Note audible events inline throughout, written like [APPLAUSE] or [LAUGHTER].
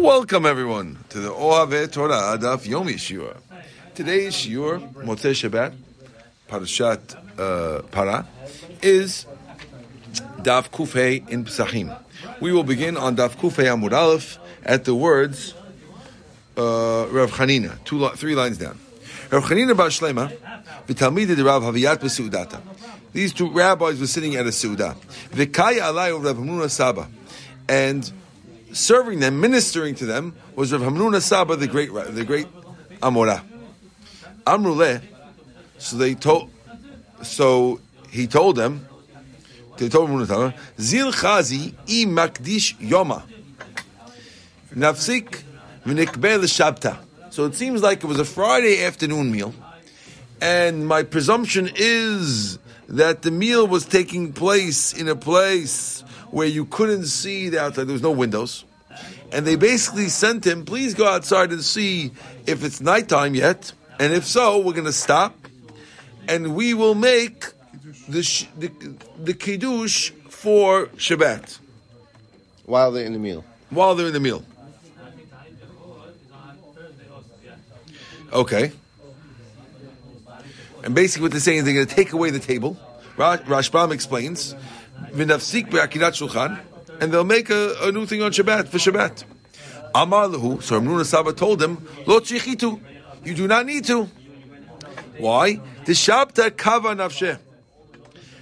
Welcome everyone to the Oave Torah Adaf Yomi Shiur. Today's Shiur, Motzei Shabbat, Parashat uh, Para, is Daf Kufei in Pesachim. We will begin on Daf Kufei Amud Aleph at the words uh, Rav Chanina, two, three lines down. Rav Chanina Bar Shlema, v'talmidei de Rav Haviyat b'Seudata. These two rabbis were sitting at a Seudah. V'kaya alay of Rav Muna Saba. And serving them, ministering to them, was Rav Hamnuna Saba, the great, the great Amora. Amruleh, so they told, so he told them, they told Saba, Zil Chazi i makdish yoma. Nafsik v'nikbeh l'shabta. So it seems like it was a Friday afternoon meal, and my presumption is that the meal was taking place in a place where you couldn't see the outside. There was no windows. And they basically sent him, please go outside and see if it's nighttime yet. And if so, we're going to stop and we will make the, the, the Kiddush for Shabbat. While they're in the meal. While they're in the meal. Okay. And basically what they're saying is they're going to take away the table. Rashbam explains, v'nafsik be'akidat shulchan, and they'll make a, a, new thing on Shabbat, for Shabbat. Amar lehu, so Ramnuna Saba told them, lo tzichitu, you do not need to. Why? The Shabta kava nafsheh.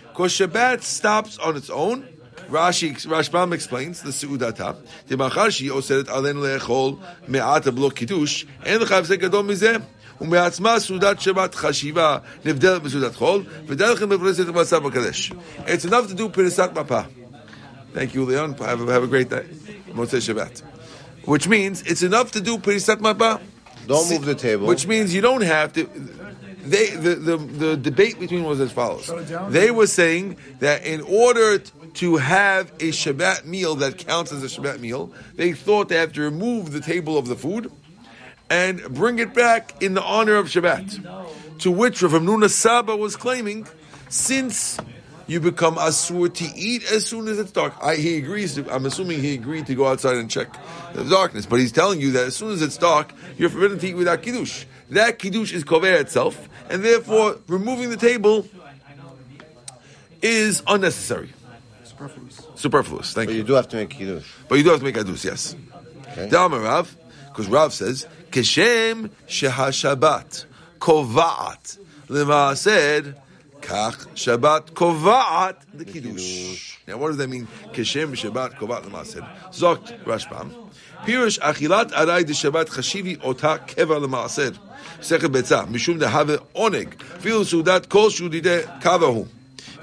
Because Shabbat stops on its own. Rashi, Rashbam explains the Seudata. The Machashi oseret alen leechol me'ata blo kiddush, and the chav gadol mizeh. ומעצמה סעודת שבת חשיבה נבדלת בסעודת חול, ודרך מבורסת במצב הקדש. It's enough to do פריסת מפה. Thank you, Leon. Have, have a great day. Motzei Shabbat. Which means it's enough to do Pirisat Mapa. Don't move the table. Which means you don't have to. They the, the, the debate between was as follows. They were saying that in order to have a Shabbat meal that counts as a Shabbat meal, they thought they have to remove the table of the food and bring it back in the honor of Shabbat. To which Rav Nuna Saba was claiming, since you become asur to eat as soon as it's dark. I, he agrees. I'm assuming he agreed to go outside and check the darkness, but he's telling you that as soon as it's dark, you're forbidden to eat without kiddush. That kiddush is kover itself, and therefore removing the table is unnecessary. Superfluous. Superfluous. Thank but you. But you do have to make kiddush. But you do have to make kiddush. Yes. Okay. Rav, because Rav says keshem shehashabat kovaat lema said כך שבת קובעת לקידוש. Now what does that mean? כשם שבת קובעת למעשר. זוקת רשב"ם, פירוש אכילת ארעי דשבת חשיבי אותה קבע למעשר. מסכת ביצה, משום דהווה עונג, אפילו סעודת כל שודדי קבע הוא.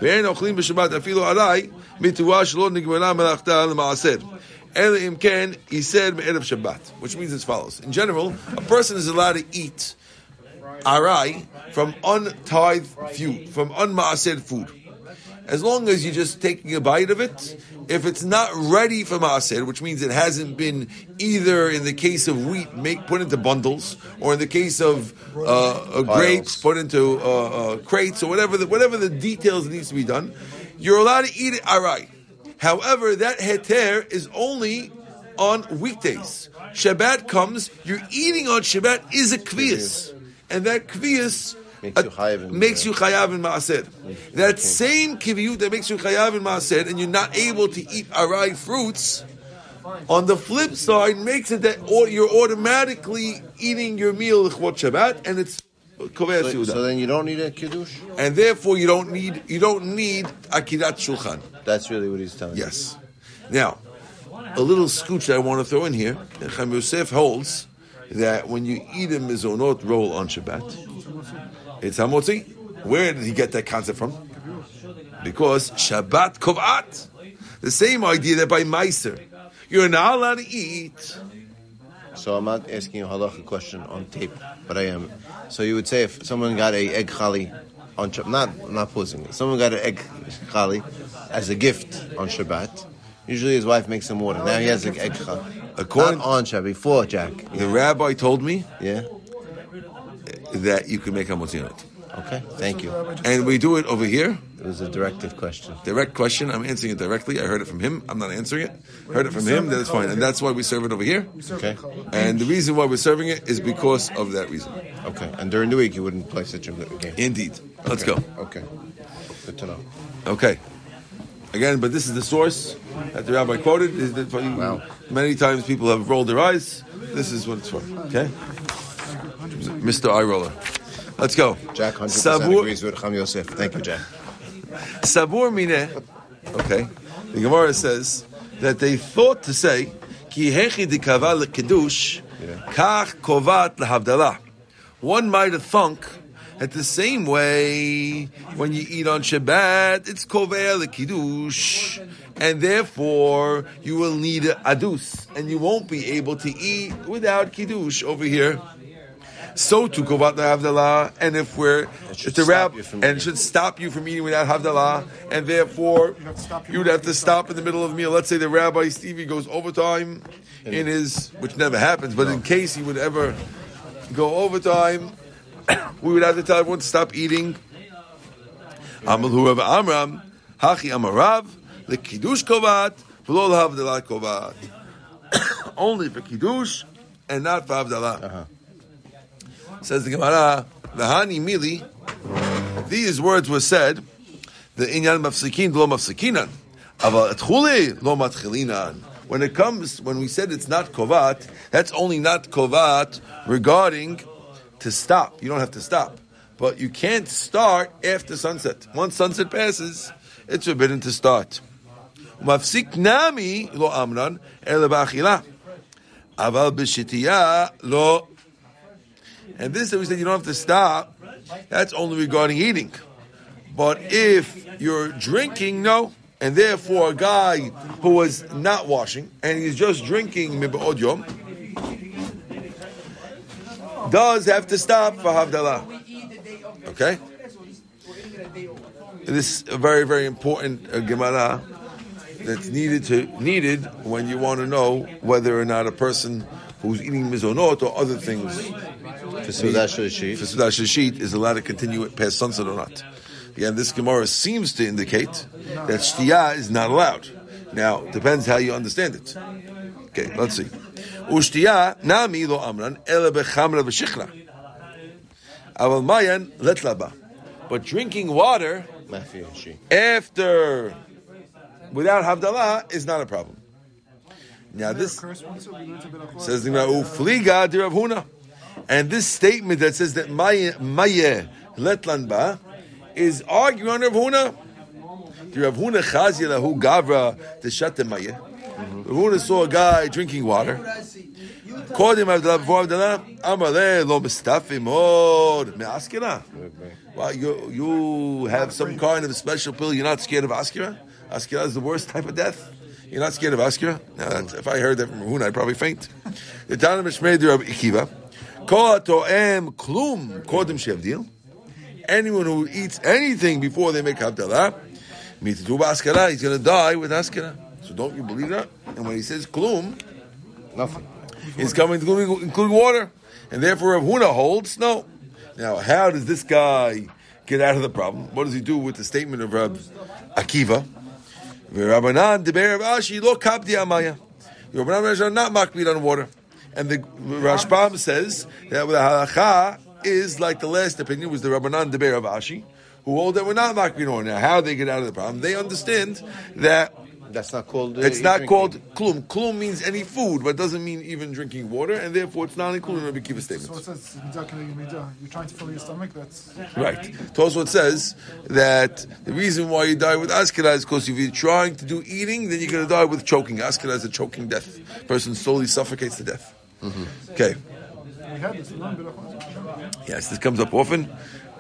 ואין אוכלים בשבת אפילו ארעי, מתרועה שלא נגמרה מלאכתה למעשר. Ela imken, he said Me'erev Shabbat, which means as follows. In general, a person is allowed to eat arai from untithed food, from unmaased food. As long as you're just taking a bite of it, if it's not ready for maased, which means it hasn't been either in the case of wheat make put into bundles, or in the case of uh, uh, grapes put into uh, uh, crates, or whatever the, whatever the details needs to be done, you're allowed to eat it arai. However, that heter is only on weekdays. Shabbat comes, you're eating on Shabbat is a kviyas. And that kviyas Makes you uh, chayav in- makes you chayav in maaser. That same kiviyut that makes you chayav in maaser, and you're not able to eat arai fruits, on the flip side, makes it that or you're automatically eating your meal l'chvot Shabbat, and it's So, so then you don't need a kiddush. and therefore you don't need you don't need akirat shulchan. That's really what he's telling. Yes. Now, a little scooch I want to throw in here. Chaim Yosef holds that when you eat a mizonot roll on Shabbat, it's hamotzi. Where did he get that concept from? Because Shabbat kovat. The same idea that by Meiser, you're not allowed to eat. So I'm not asking a halacha question on tape, but I am. So you would say if someone got a egg chali on Shabbat, not not posing it. Someone got an egg chali as a gift on Shabbat. Usually his wife makes him water. Now he has an egg chali. According- not on Shabbat, before Jack. The rabbi told me Yeah. that you can make hamotzi on it. Okay. Thank you. And we do it over here. It was a directive question. Direct question. I'm answering it directly. I heard it from him. I'm not answering it. Heard it from him. That's fine, and that's why we serve it over here. Okay. And the reason why we're serving it is because of that reason. Okay. And during the week, you wouldn't play such a good game. Indeed. Let's Okay. go. Okay. Good to know. Okay. Again, but this is the source that the rabbi quoted. Is that? Wow. Many times people have rolled their eyes. This is what it's for. Okay. Mr. Eye Roller. Let's go. Jack 100% Sabur- agrees with Cham Yosef. Thank you, Jack. Sabur mine. Okay. The Gemara says that they thought to say, Ki hechi dikava lekiddush, kach kovat lehavdalah. One might have thunk that the same way when you eat on Shabbat, it's koveh lekiddush, and therefore you will need a adus, and you won't be able to eat without kiddush over here. So to kovat lehavdalah, and if we're should if the rab and it should stop you from eating without havdalah, and therefore you would have to stop in the middle of the meal. Let's say the rabbi Stevie goes overtime in his, which never happens, but in case he would ever go overtime, [COUGHS] we would have to tell everyone to stop eating. Amal whoever Amram, Hachi Amarav, the Kiddush Kovat, V'lo Havdalah Kovat. [COUGHS] Only for Kiddush and not for Havdalah. Uh-huh. Says the Gemara, V'hani Mili, these words were said, the inyan mafsikin lo mafsikinan, aval etchuli lo matchilinan. When it comes, when we said it's not kovat, that's only not kovat regarding to stop. You don't have to stop, but you can't start after sunset. Once sunset passes, it's forbidden to start. And this that we said you don't have to stop. That's only regarding eating. But if you're drinking, no. And therefore, a guy who was not washing and he's just drinking does have to stop for Havdalah. Okay? This is a very, very important uh, Gemara that's needed to needed when you want to know whether or not a person who's eating mizonot or other things For Sudah Shishit. for Sudah Shishit is allowed to continue it past sunset or not. Again, this Gemara seems to indicate that Shtiyah is not allowed. Now, depends how you understand it. Okay, let's see. Ushtiyah nami lo amran ele bechamra v'shichra. Aval mayan letlaba. But drinking water after, without Havdalah, is not a problem. Now, this says the "Ufliga Huna," and this statement that says that maye maye letlan ba is arguing on Rav Huna. The Rav Huna chazia lahu gavra the maye. Rav Huna saw a guy drinking water. Him Avdalah before Avdalah. Amale lo mistafim od me'askira. Well, you you have some kind of special pill. You're not scared of askira. Askira is the worst type of death. You're not scared of askira. Now, if I heard that from Rahuna, I'd probably faint. The Tana Mishmei Rabbi Akiva. Kol klum kodem shevdil. Anyone who eats anything before they make havdalah, mititu askara, he's going to die with Askira. So don't you believe that? And when he says klum, Nothing. Is coming including, including water. And therefore Rav Huna holds no. Now, how does this guy get out of the problem? What does he do with the statement of Rab Akiva? Rabbanan deber Ashi lo kapdi amaya. Rabbanan are not makbid on water. And the Rashbam says that the halacha is like the last opinion was the Rabbanan deber Ashi, who hold that we're not makbid on. Water. Now, how they get out of the problem? They understand that That's not called. Uh, it's not drinking. called klum. Klum means any food, but doesn't mean even drinking water, and therefore it's not included in Rabbi Kiva's So it says, "Midah k'neged midah." You're trying to fill your stomach. That's Right. Tosfot says that the reason why you die with askara is because if you're trying to do eating, then you're going to die with choking. Askara is a choking death. Person slowly suffocates to death. Okay. we had this. Remember, Berachot? Yes, this comes up often.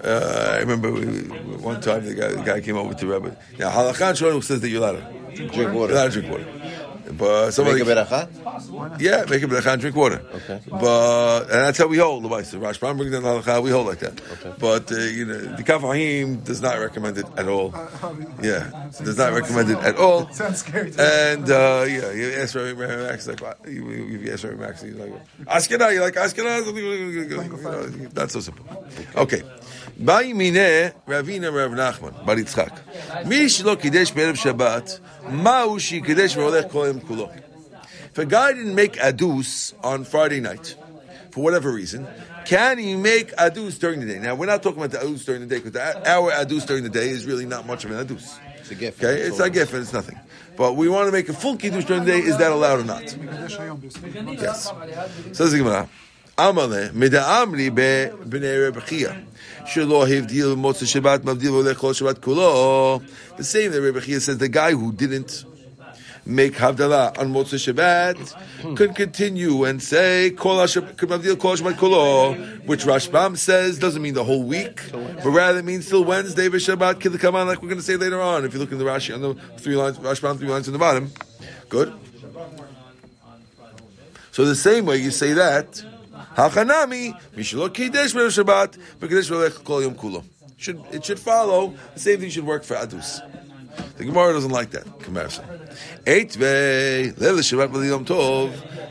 Uh, I remember we, we- one time the guy, the guy came over to Rabbi. Now, Halakhan Shonu says that you're allowed to Drink water. you're water. allowed to drink water. But somebody, Make a berachah. Yeah, make a bracha and drink water. Okay. But and that's how we hold the So Rashbam brings down the halacha. We hold like that. But uh, you know, the Kaf HaChaim does not recommend it at all. Yeah, does not recommend it at all. Sounds scary. And uh, yeah, you ask Rabbi Max like what? you, you you ask Rabbi Max, he's like Askena. You like Askena? You know, Not so simple. Okay. Baimine Ravina Rav Nachman, Bar Yitzchak. Mi shelo kidesh be'erev Shabbat, ma'u shi kidesh ve'olech kohem kulo. If a guy didn't make adus on Friday night, for whatever reason, can he make adus during the day? Now, we're not talking about the adus during the day, because our adus during the day is really not much of an adus. It's a gift. Okay, it's a gift and it's nothing. But we want to make a full kiddush during the day. Is that allowed or not? Yes. Says the Gemara. Amale mida mida'amri be b'nei Rebchia. Shelo Hevdil Shabbat Mavdil Olechol Shabbat Kulo. The same that Rebbe Chia says, the guy who didn't make Havdalah on Motzah Shabbat could continue and say Kol Shabbat Kulo, which Rashbam says doesn't mean the whole week, but rather means till Wednesday come on like we're going to say later on. If you look in the Rashi on the three lines, Rashbam three lines on the bottom. Good. So the same way you say that. Hachanami Mishlo B'Erev Shabbat B'Kidesh B'Elech Kol Yom Kulo. Should it should follow the same thing should work for Adus. The Gemara doesn't like that comparison.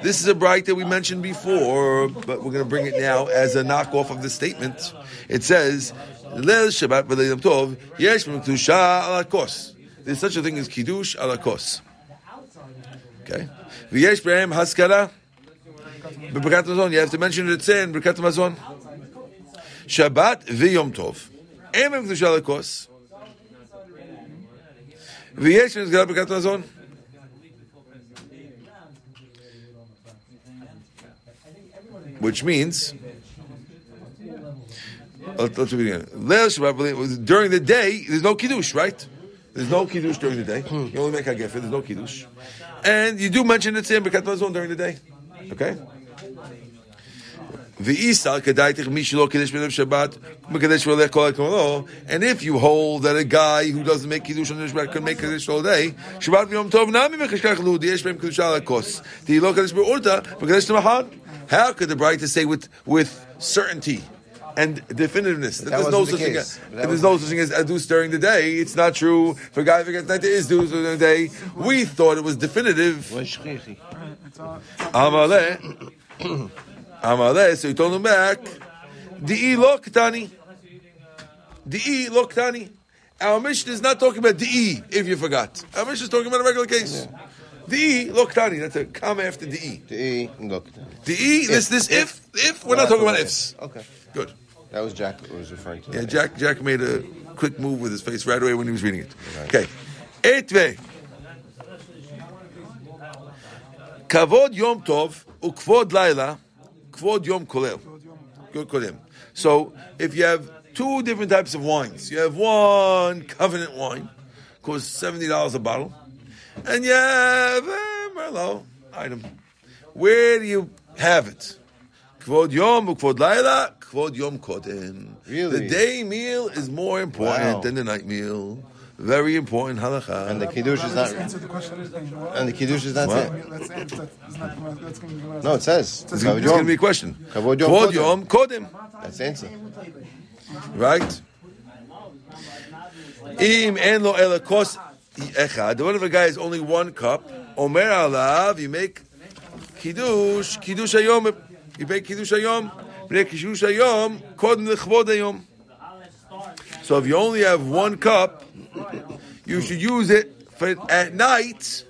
This is a bright that we mentioned before, but we're going to bring it now as a knockoff of the statement. It says There's such a thing as Kiddush alakos. Okay. V'yesh B'Hem Haskara. B'Birkat Mazon, you have to mention it in Birkat Mazon. Shabbat v'Yom Tov. Em kedusha lekos. V'yesh mizgara Birkat Mazon. Which means, let- let's during the day, there's no kiddush, right? There's no kiddush during the day. You only make a hagefet. There's no kiddush, and you do mention it in Birkat Mazon during the day. Okay. And if you hold that a guy who doesn't make kiddush on Shabbat can make kiddush all day, Shabbat v'yom tov nami mechashkach lu diyesh b'hem kiddush ala kos. How could the bride say with with certainty? And definitiveness. that that there's no wasn't such thing. As, But that that there's no such thing as adus during the day. It's not true. If a guy forgets that there is adus during the day, we thought it was definitive. It's a, it's a, Amaleh. Amaleh. So he told him back. Di'i lo ktani. Di'i lo ktani. Our mission is not talking about di'i if you forgot. Our mission is talking about a regular case. Di'i lo ktani. That's a comma after di'i. To eat and look. Di'i. This this if if we're not talking about ifs. Okay. Good. That was Jack who was referring to. Yeah, that. Jack Jack made a quick move with his face right away when he was reading it. Okay. Etve. Kavod Yom Tov ukvod Laila, kvod Yom Kolel. Good kolim. So if you have two different types of wines, you have one covenant wine, costs seventy dollars a bottle, and you have eh, a Merlot item. Where do you have it? Kvod Yom, Kvod Laila, Kvod Yom Kodem. Really? The day meal is more important Wow. than the night meal. Very important halacha. And the kiddush is not. let's answer the question. And the kiddush is not What? it. Let's answer that. It's not gonna- that's No, it says. It's going to be a question. Kvod Yom Kvod Yom Kodem. That's the answer. Right? Im en lo ela kos echad. What if a guy has only one cup? Omer alav, you make kiddush, kiddush hayom. You make kiddush hayom. Bnei kiddush hayom, kodem lechvod hayom. So if you only have one cup, you should use it for at night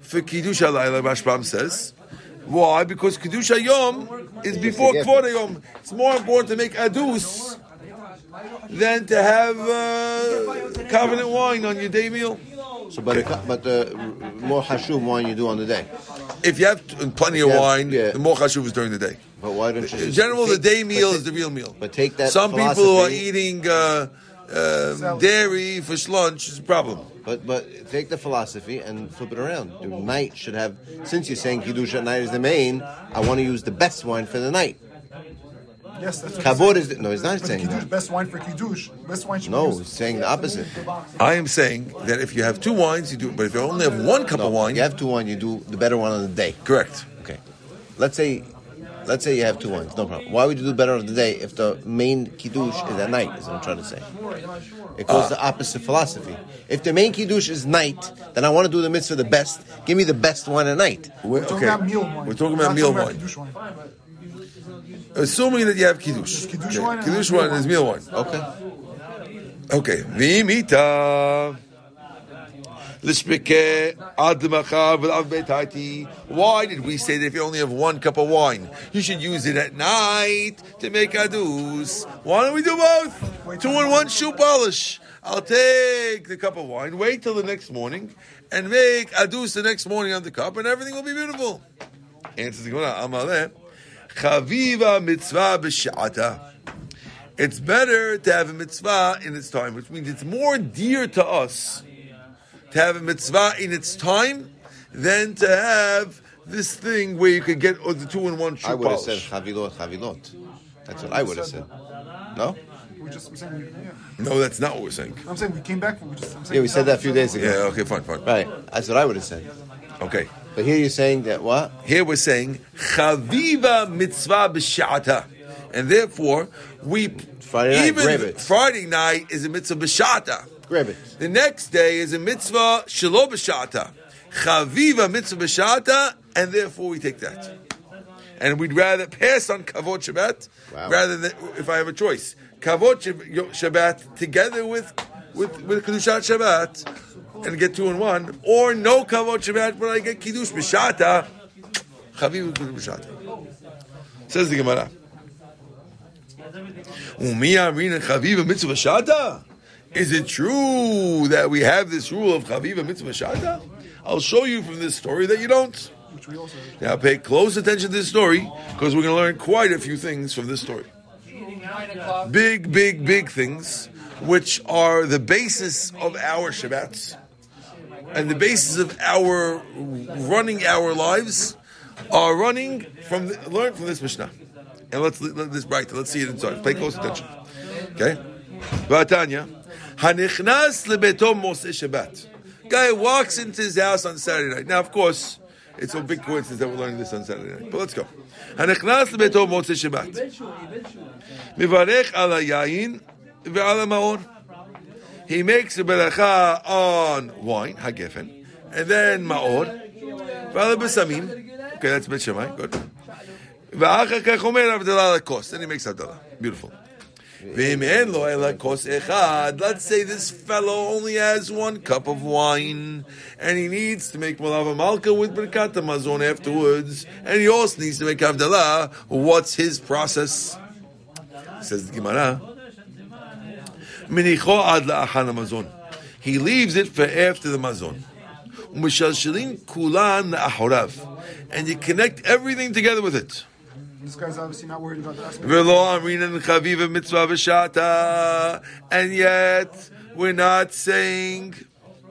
for kiddush halayla. Rashbam says. Why? Because kiddush hayom is before kvod hayom. It's more important to make adus than to have uh, covenant wine on your day meal. So, but the, but the more hashuv wine you do on the day. If you have t- plenty of Yeah, wine, yeah. the more hashuv is during the day. But why don't you? In just general, the day meal take- is the real meal. But take that. Some people who are eating uh, uh, dairy for lunch is a problem. But but take the philosophy and flip it around. The night should have. Since you're saying kiddush at night is the main, I want to use the best wine for the night. Yes, that's what Kabod is no, he's not But saying kiddush, that. best wine for kiddush. Best wine should No, be he's saying the opposite. I am saying that if you have two wines, you do. But if you only have one cup No, of wine, you have two wine. You do the better one on the day. correct. Okay. Let's say, let's say you have two wines. No problem. Why would you do better on the day if the main kiddush is at night? Is what I'm trying to say. It goes the opposite philosophy. If the main kiddush is night, then I want to do the mitzvah the best. Give me the best one at night. We're, We're talking about meal wine. We're talking about not meal wine. Assuming that you have kiddush. Kiddush Okay. wine and Kiddush wine is meal wine. Okay. Okay. V'imita. Lishmike ad machav v'lav. Why did we say that if you only have one cup of wine, you should use it at night to make adus? Why don't we do both? Two in one shoe polish. I'll take the cup of wine, wait till the next morning, and make adus the next morning on the cup, and everything will be beautiful. Answers the Gemara, chaviva mitzvah b'sha'ata. It's better to have a mitzvah in its time, which means it's more dear to us to have a mitzvah in its time than to have this thing where you could get the two in one shoe I would have said polish. chavilot, chavilot. That's what I would have said. No? We just, I'm saying, yeah. No, that's not what we're saying. I'm saying we came back. We just, I'm saying Yeah, we said that a few days ago. Yeah, okay, fine, fine. Right. That's what I would have said. Okay. But here you're saying that what? Here we're saying chaviva mitzvah b'shata, and therefore we Friday night, even. Friday night is a mitzvah b'shata. Grab it. The next day is a mitzvah shelo b'shata, chaviva mitzvah b'shata, and therefore we take that. And we'd rather pass on kavod Shabbat Wow. rather than if I have a choice, kavod Shabbat together with with with kedushat Shabbat and get two in one, or no kavod Shabbat but I get kiddush b'shata, chaviva b'shata. Says the Gemara. Umi amrina chaviva mitzvah shata? Is it true that we have this rule of chaviva mitzvah shata? I'll show you from this story that you don't. which we also. Now pay close attention to this story because we're going to learn quite a few things from this story. Big, big, big things, which are the basis of our Shabbats and the basis of our running our lives are running from the, learn from this Mishnah. And let's let this bright. Let's see it inside. Pay close attention. Okay. Vatanya, hanichnas lebetom moshe Shabbat. Guy walks into his house on Saturday night. Now, of course, it's a big coincidence that we're learning this on Saturday night. But let's go. Hanichnas lebetom moshe Shabbat. Mivarech ala. He makes a beracha on wine, hagefen, and then maor. Okay, that's Bet Shammai. Good. Then he makes Avdalah. Beautiful. Let's say this fellow only has one cup of wine, and he needs to make malava malka with berkat mazon afterwards, and he also needs to make Avdalah. What's his process? Says the Gemara. מניחו עד לאחר המזון. He leaves it for after the mazon. ומשלשלים כולן לאחוריו. And you connect everything together with it. This guy's obviously not worried about the aspect. ולא אמרינן חביבה מצווה בשעתה, and yet we're not saying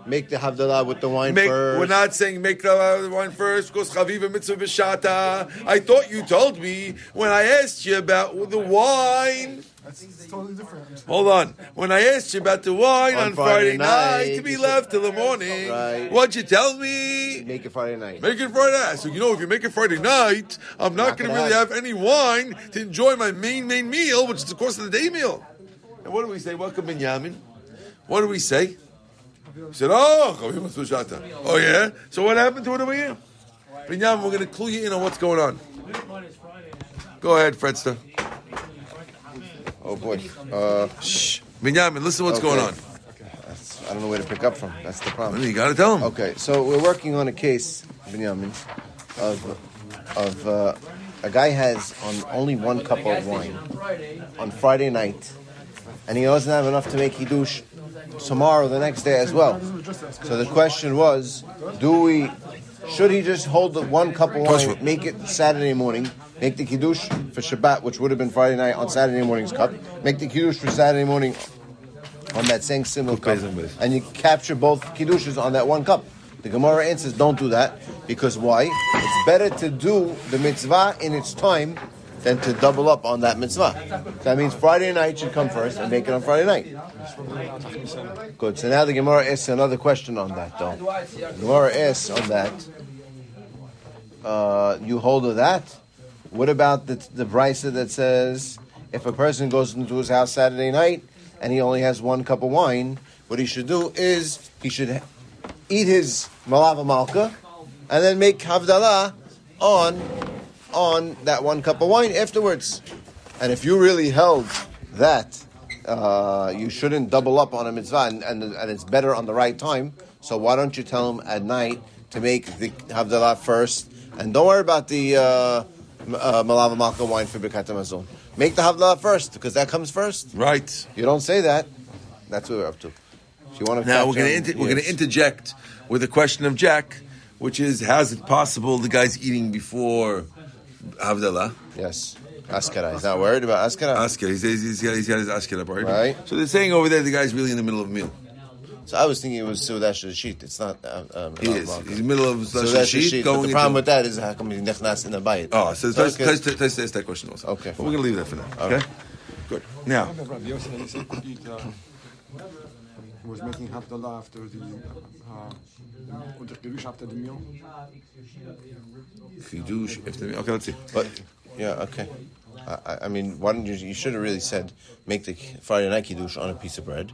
Make the Havdalah with the wine make, first. we're not saying make the wine first because chaviva mitzvah b'shata. I thought you told me when I asked you about the wine. that's it's totally different. Hold on. When I asked you about the wine on, On Friday, Friday night, night, to be left till the morning, Right. what'd you tell me? Make it Friday night. Make it Friday night. So you know, if you make it Friday night, I'm not, Not going to really have- have any wine to enjoy my main main meal, which is of course the day meal. And what do we say? Welcome Binyamin. What do we say? We said, oh, Chavim Sushata. Oh yeah. So what happened to it over here? Binyamin, we're going to clue you in on what's going on. Go ahead, Fredster. Oh boy. Uh, Shh. Binyamin, listen what's Okay. going on. that's, I don't know where to pick up from. That's the problem. You got to tell him. Okay, so we're working on a case, Binyamin, of of uh, a guy has on only one cup of wine on Friday night, and he doesn't have enough to make hiddush tomorrow, the next day as well. So the question was, do we? Should he just hold the one cup of wine, it. make it Saturday morning, make the kiddush for Shabbat, which would have been Friday night on Saturday morning's cup, make the kiddush for Saturday morning on that same similar cup, pays him with. and you capture both kiddushes on that one cup. The Gemara answers, don't do that because why? It's better to do the mitzvah in its time than to double up on that mitzvah. That means Friday night should come first and make it on Friday night. Good. So now the Gemara asks another question on that, though. The Gemara asks on that. Uh, you hold of that. What about the the brisa that says if a person goes into his house Saturday night and he only has one cup of wine, what he should do is he should eat his malava malka and then make havdalah on on that one cup of wine afterwards. And if you really held that uh, you shouldn't double up on a mitzvah, and, and, and it's better on the right time. So why don't you tell him at night to make the Havdalah first, and don't worry about the uh, Uh, Malava Malka wine for Birkat Hamazon. Make the Havdalah first because that comes first. Right. You don't say that. That's what we're up to. If you want to Now we're going to inter- we're going to interject with a question of Jack, which is how's it possible the guy's eating before Havdalah? Yes, Askara. He's not worried about Askara. Askara. He's, he's, he's got, he's got his Askara part. Right. So they're saying over there the guy's really in the middle of a meal. So I was thinking it was Sudash Rashid. It's not. Uh, um, He is. He's in the middle of Sudash Sudash Rashid. But going the problem into. with that is how come he's nechnas in the bayit. Oh, so So let's, okay. that question also. Okay, But we're going to leave that for now. Okay. Good. Now, Rabbi he said could eat, he was making Havdalah after the, uh, or the Kiddush after the meal. Chidush, if the- okay, let's see. But yeah, okay. I, I- I mean, why don't you? You should have really said make the Friday night kiddush on a piece of bread,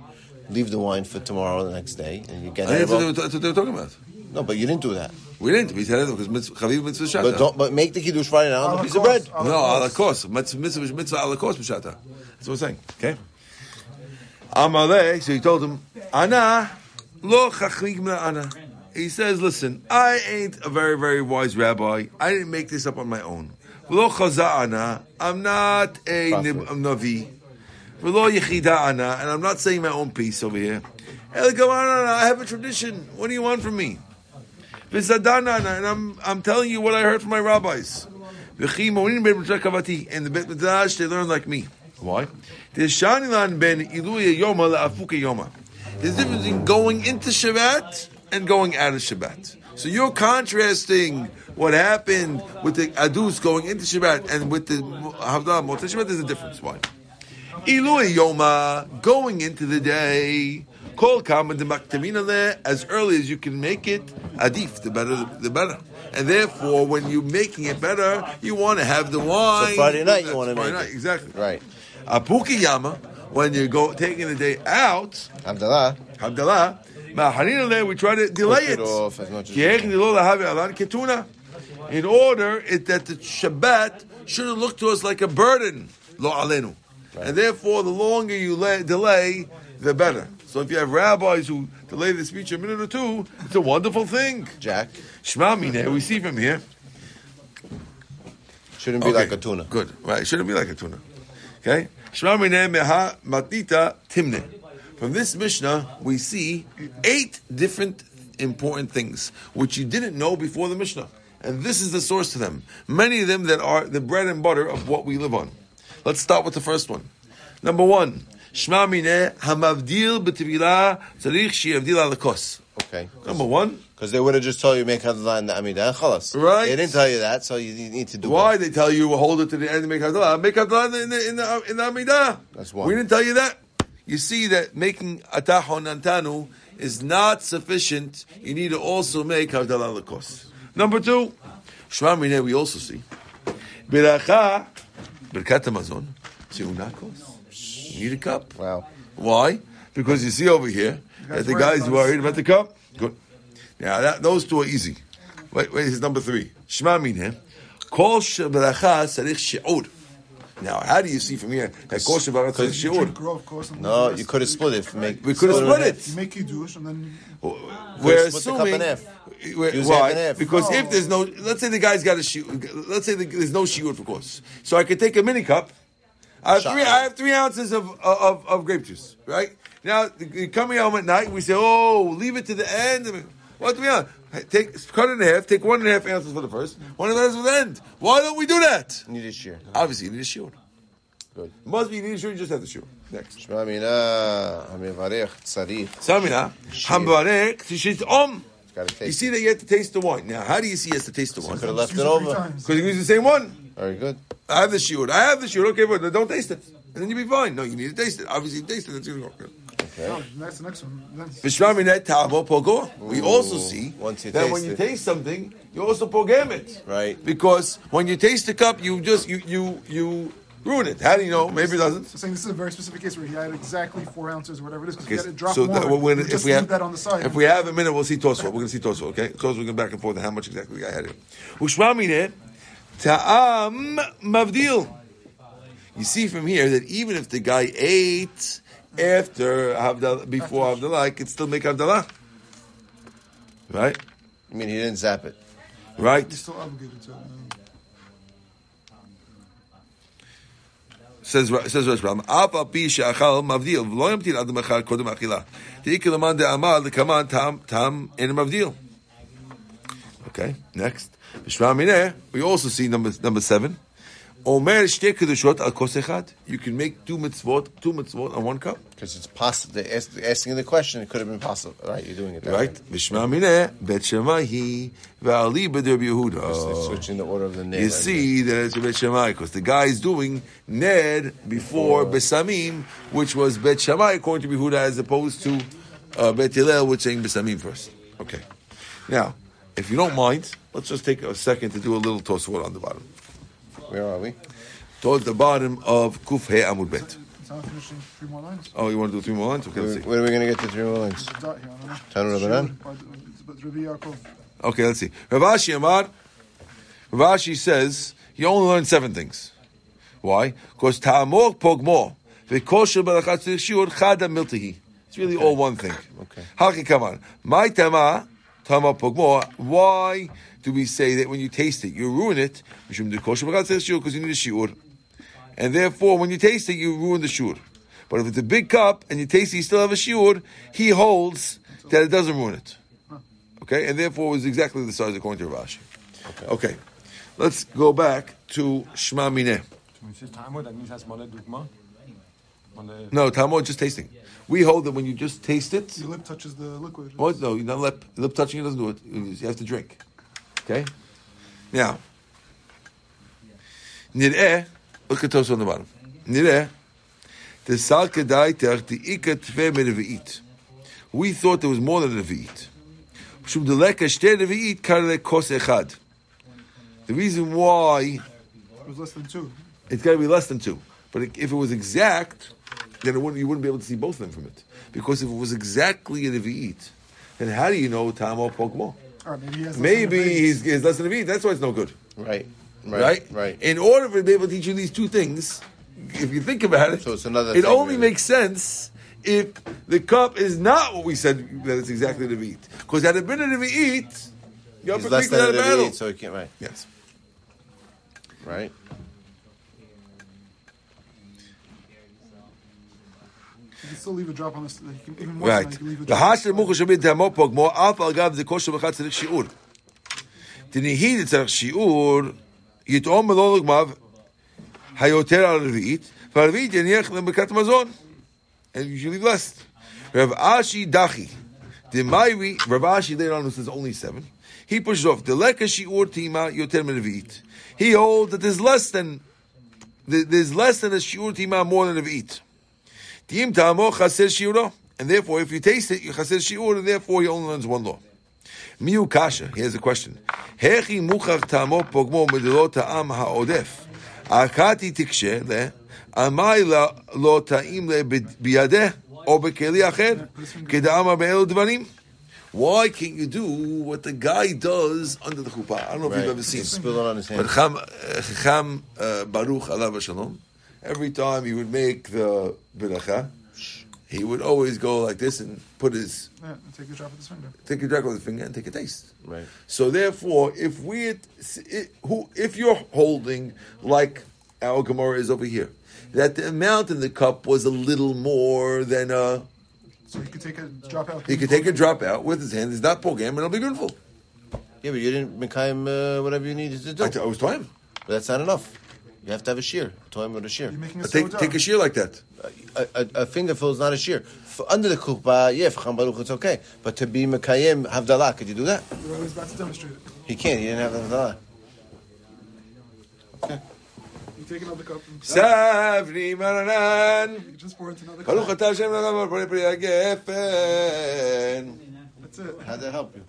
leave the wine for tomorrow, the next day, and you get I it. that's, what they, that's what they were talking about. No, but you didn't do that. We didn't. We said it because mitzvah, chaviv mitzvah shata. But don't. But make the kiddush Friday night on a piece of bread. No, ala kos. Mitzvah, mitzvah, mitzvah ala kos b'shata. That's what we're saying. Okay. Amalei. So he told him, Ana lo chachrig mina ana. He says, listen, I ain't a very, very wise rabbi. I didn't make this up on my own. Lo chaza ana. I'm not a Prophet. nib- a navi. And I'm not saying my own piece over here. I have a tradition. What do you want from me? V'zadan ana. And I'm, I'm telling you what I heard from my rabbis. V'chi mo'inin ben Midrash kavati. In the Bet Midrash, they learn like me. Why? There's shanilan ben. There's a difference in going into Shabbat and going out of Shabbat. So you're contrasting what happened with the adus going into Shabbat and with the Havdalah Motzei Shabbat. There's a difference. Why? Ilui Yoma, going into the day, call kama de as early as you can make it. Adif, the better, the better. And therefore, when you're making it better, you want to have the wine. So Friday night you wanna Friday make night, it. exactly. Right. Apuki Yama, when you go taking the day out, Mahanina there, we try to delay it off as much as Ki you ech can. nilo lahavi alan ketuna. In order it, that the Shabbat shouldn't look to us like a burden, lo alenu. And therefore, the longer you lay, delay, the better. So if you have rabbis who delay the speech a minute or two, it's a wonderful thing. Jack Shema mine, we see from here. shouldn't be Okay. like a tuna. Good. Right. Shouldn't be like a tuna. Okay? Shema mineh meha matita timne. From this Mishnah, we see eight different important things which you didn't know before the Mishnah. And this is the source to them. Many of them that are the bread and butter of what we live on. Let's start with the first one. Number one. Shema mineh hamavdil b'tevilah tzarich sheyavdil al kos. Okay. Number one. Because they would have just told you make Havdalah in the Amidah. Chalas. Right. They didn't tell you that, so you, need to do Why both. they tell you hold it to the end and make Havdalah? Make Havdalah in the in the in the Amidah. That's one. We didn't tell you that. You see that making Atah Chonantanu is not sufficient. You need to also make Havdalah Lakos. Number two, Shema Mineh, we also see Biracha Birkat Hamazon Seunakos. You need a cup. Wow. Why? Because you see over here that the guy's worried about the cup. Good. Now that, those two are easy. Wait, wait, here's number three. Shema mineh. Kol shebaracha sarich shi'ur. Now, how do you see from here that kol shebaracha sarich Drink shi'ur? grow, of course. No, you could have split it. Make, We could have in split half. it. You make kiddush and then We're split the cup assuming. in we're- why? and half. Because No. if there's no, let's say the guy's got a shi'ur. Let's say the, there's no shi'ur for course. So I could take a mini cup. I have three. I have three ounces of of, of grape juice. Right now, you coming home at night. We say, "Oh, leave it to the end." I mean, what do we have? Take cut in half. Take one and a half ounces for the first. One and a half for the end. Why don't we do that? You need a shear. Obviously, you need a shear. Good. It must be you need a shear. You just have the shear. Next. Shmamina hamivarech tzarich. Samina hamivarech tishit om. You see that you have to taste the wine. Now, how do you see you have to taste the wine. wine? Could have left it over because you use the same one. Very good. I have the shiur. I have the shiur. Okay, but don't taste it, and then you'll be fine. No, you need to taste it. Obviously, taste it. That's gonna good good. Oh, no, that's the next one. Then Vishvaminet. We also see Once you that taste when you it. taste something, you also pogam it. Right. Because when you taste the cup, you just you you you ruin it. How do you know? Maybe it doesn't. So saying this is a very specific case where he had exactly four ounces or whatever it is, because Okay, he had it drop so more. that, when, if we have that on the side. if we have a minute, we'll see Tosfot. We're going to see Tosfot. Okay, Tosfot. We're going back and forth on how much exactly the guy had here. Ushmamine ta'am mavdil. You see from here that even if the guy ate after Havdalah, before Havdalah, I could still make Havdalah. Right? I mean, he didn't zap it. Right? He's still obligated to it. says says Rashbam, Af al pi she'achal mavdil, v'lo yamtin ad mechar kodem achila. Te'ikil aman de'amar l'kaman tam tam in mavdil. Okay, next. B'shma mineh, we also see number number seven. Omer shte kedushot al kos echad. You can make two mitzvot, two mitzvot on one cup. Because it's possible. They're asking the question. It could have been possible. Right? You're doing it that Right? way. B'shma mineh, Bet Shammai, v'ali b'der Yehuda. switching the order of the name. You see that it's a Bet Shammai because the guy is doing Ned before Besamim, which was Bet Shammai according to Yehuda, as opposed to uh, Bet Hillel, which saying Besamim first. Okay. Now, if you don't mind, let's just take a second to do a little Tosfot on the bottom. Where are we? Towards the bottom of Kuf He Amud Bet. It's not finishing three more lines. Oh, you want to do three more lines? Okay, let's see. where are we going to get the three more lines? Dot here, I don't know. Tanu Rabbanan? Sure, but- uh, but Rabbi Yaakov. Okay, let's see. Ravashi Amar, Ravashi says you only learn seven things. Why? Because ta'amor pogmo v'kosher barachat shiur chada miltihi. It's really all one thing. Okay. Haki kaman. My tama tama pogmo. Why do we say that when you taste it you ruin it? Mishum de kosher barachat shiur because you need a shiur, and therefore when you taste it you ruin the shiur. But if it's a big cup and you taste it, you still have a shiur. He holds that it doesn't ruin it. Okay, and therefore it was exactly the size according to Rashi. Okay. let's go back to Shema Mineh. When it says Talmud, that means that's Mole Dugma. Mole- No, Talmud just tasting. We hold that when you just taste it, Your lip touches the liquid. what? No, you're not lip lip touching it doesn't do it. You have to drink. Okay. Now, nireh. Look at those on the bottom. Nireh. The sal kedai the ikat tve mereviit. We thought there was more than a reviit. Shum deleka shte reviit karle kos echad. The reason why It was less than two. it's got to be less than two. But if it was exact, then it wouldn't, you wouldn't be able to see both of them from it. Because if it was exactly a revi'it, then how do you know Tam or Pokmo? All right, maybe he has. Maybe he's, he's less than a revi'it. That's why it's no good. Right. Right? Right. Right. In order for to be able to teach you these two things, if you think about it, So it's another it thing, only really. makes sense if the cup is not what we said that it's exactly a revi'it. Because had it been a revi'it, you're He's less than out a of battle. Nevi'it, so he can't. Right. Yes. Right. You can still leave a drop on this. Like, you can, even more Right. than that, you can leave a The hash mucha shabit tamo pogmo af al gav the kosher b'chat tzarich shiur. Tinihi tzarich shiur yitom lo lugmav hayoter al revi'it v'arvi'it yaniach lemekat mazon and leave less. Rav Ashi dachi the Mairi Rav Ashi later on who says only seven. He pushes off the leka shiur tima yoter min revi'it. He holds that there's less than there's less than a shiur tima more than a revi'it. Tamo chaser shiuro. And therefore, if you taste it, you chaser shiur, and therefore he only learns one law. Miu kasha. Here's a question. Hechi muchach tamo pogmo ha'odef. Akati tikshe le. Amai lo ta'im le biyadeh. Bekeli acher. Kedama. Why can't you do what the guy does under the chuppah? I don't know if right. you've ever seen. Spill it on his hand. But Chacham uh, uh, Baruch Alav Shalom every time he would make the beracha, he would always go like this and put his Yeah, and take a drop of his finger. take a drop with his finger and take a taste. Right. So therefore, if we it, who if you're holding like our Gemara is over here, that the amount in the cup was a little more than a. So he could take a drop out. he could take a drop out with his hand. It's not program, and it'll be beautiful. Yeah, but you didn't Mekayim uh, whatever you needed to do. I, t- I was time. But that's not enough. You have to have a shear. Time with a shear. You're making a Take soda. take a shear like that. A, a, a fingerful is not a shear. For under the kupa, yeah, for Cham Baruch, it's okay. But to be Mekayim Havdalah, could you do that? You're always about to demonstrate it. He can't. He didn't have Havdalah. Okay. You take another cup and Savri Maranan. you just pour into another Baruch cup. atah Hashem Eloheinu Bari Bari Gefen. That's it. How'd that help you?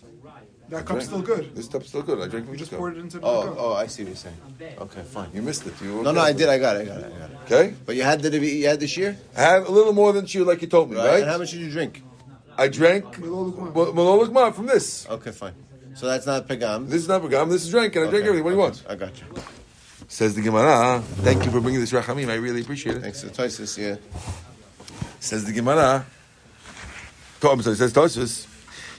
That cup's still good. This cup's still good. I drank from this just cup. poured it into the Oh, cup. oh, I see what you're saying. Okay, fine. You missed it. You No, no, I did. I got it. I got it. I got it. Okay, But you had the you had this year, I had a little more than she like you told me, right? And how much did you drink? I drank Malol from this. Okay, fine. So that's not pagam. This is not pagam. this is drink, and I drank everything. What do you want? I got you. Says the Gemara, thank you for bringing this Rachamim, I really appreciate it. Thanks to Toises, yeah. Says the Gemara, I'm sorry, says Tosfos,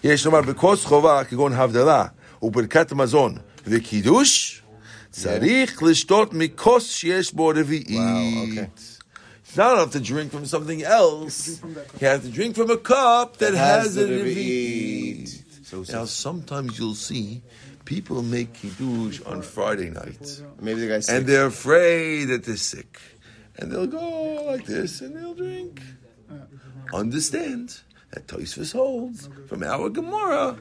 יש לומר, בכוס חובה כגון הבדלה וברכת מזון וקידוש, צריך לשתות מכוס שיש בו רביעית. Wow, okay. It's not enough to drink from something else. You have to drink from a cup that, has, a the revi'it. So, Now, so sometimes you'll see people make kiddush on Friday night, maybe the guy's sick. and they're afraid that they're sick, and they'll go like this and they'll drink. Understand that Tosfos holds from our Gemara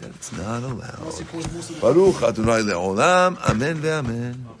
that it's not allowed. Baruch Adonai le'olam, Amen ve'amen.